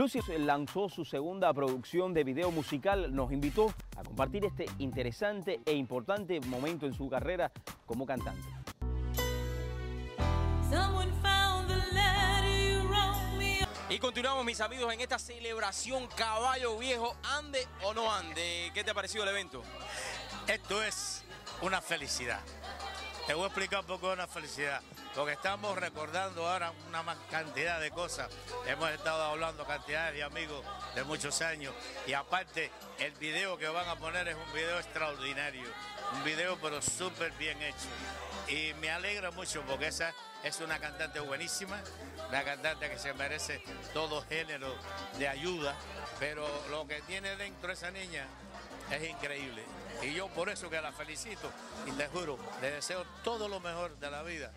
Lucy lanzó su segunda producción de video musical, nos invitó a compartir este interesante e importante momento en su carrera como cantante. Y continuamos, mis amigos, en esta celebración Caballo Viejo, ande o no ande. ¿Qué te ha parecido el evento? Esto es una felicidad. Te voy a explicar un poco de una felicidad. Porque estamos recordando ahora una cantidad de cosas. Hemos estado hablando cantidades de amigos de muchos años. Y aparte, el video que van a poner es un video extraordinario. Un video pero súper bien hecho. Y me alegra mucho porque esa es una cantante buenísima, una cantante que se merece todo género de ayuda. Pero lo que tiene dentro esa niña es increíble. Y yo por eso que la felicito y te juro, le deseo todo lo mejor de la vida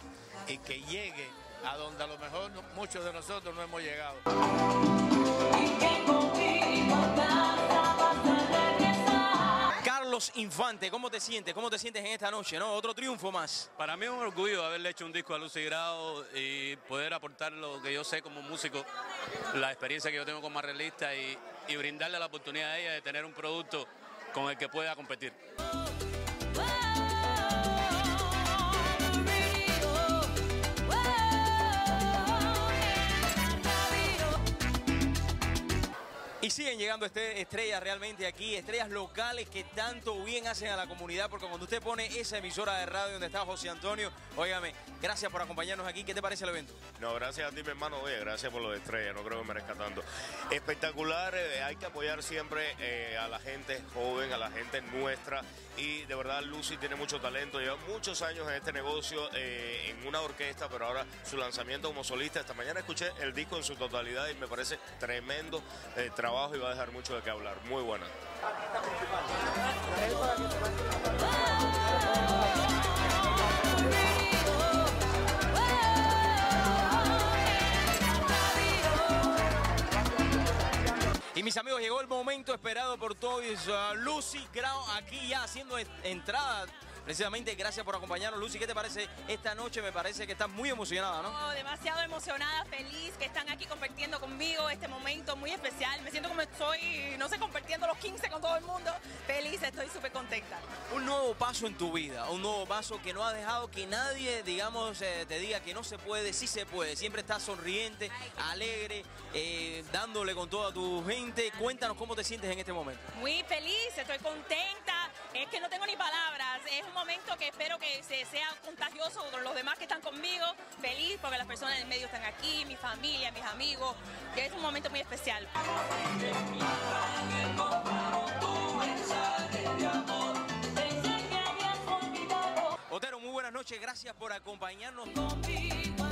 y que llegue a donde a lo mejor muchos de nosotros no hemos llegado. Carlos Infante, ¿cómo te sientes? ¿Cómo te sientes en esta noche? ¿no? Otro triunfo más. Para mí es un orgullo haberle hecho un disco a Luz y Grado y poder aportar lo que yo sé como músico, la experiencia que yo tengo como arreglista y, y brindarle la oportunidad a ella de tener un producto con el que pueda competir. Y siguen llegando este, estrellas realmente aquí, estrellas locales que tanto bien hacen a la comunidad, porque cuando usted pone esa emisora de radio donde está José Antonio, óigame, gracias por acompañarnos aquí. ¿Qué te parece el evento? No, gracias a ti, mi hermano. Oye, gracias por lo de estrellas, no creo que merezca tanto. Espectacular, eh, hay que apoyar siempre eh, a la gente joven, a la gente nuestra. Y de verdad, Lucy tiene mucho talento, lleva muchos años en este negocio, eh, en una orquesta, pero ahora su lanzamiento como solista. Esta mañana escuché el disco en su totalidad y me parece tremendo trabajo y va a dejar mucho de qué hablar. Muy buena. Y mis amigos, llegó el momento esperado por todos. Lucy Grau aquí ya haciendo entrada precisamente gracias por acompañarnos. Lucy, ¿qué te parece esta noche? Me parece que estás muy emocionada, ¿no? No, demasiado emocionada, feliz que están aquí compartiendo conmigo este momento muy especial. Me siento como estoy, no sé, compartiendo los 15 con todo el mundo. Feliz, estoy súper contenta. Un nuevo paso en tu vida, un nuevo paso que no ha dejado que nadie, digamos, eh, te diga que no se puede, sí se puede. Siempre estás sonriente, alegre, eh, dándole con toda tu gente. Cuéntanos cómo te sientes en este momento. Muy feliz, estoy contenta. Momento que espero que se sea contagioso con los demás que están conmigo. Feliz porque las personas del medio están aquí, mi familia, mis amigos. Que es un momento muy especial. Otero, muy buenas noches. Gracias por acompañarnos. Conmigo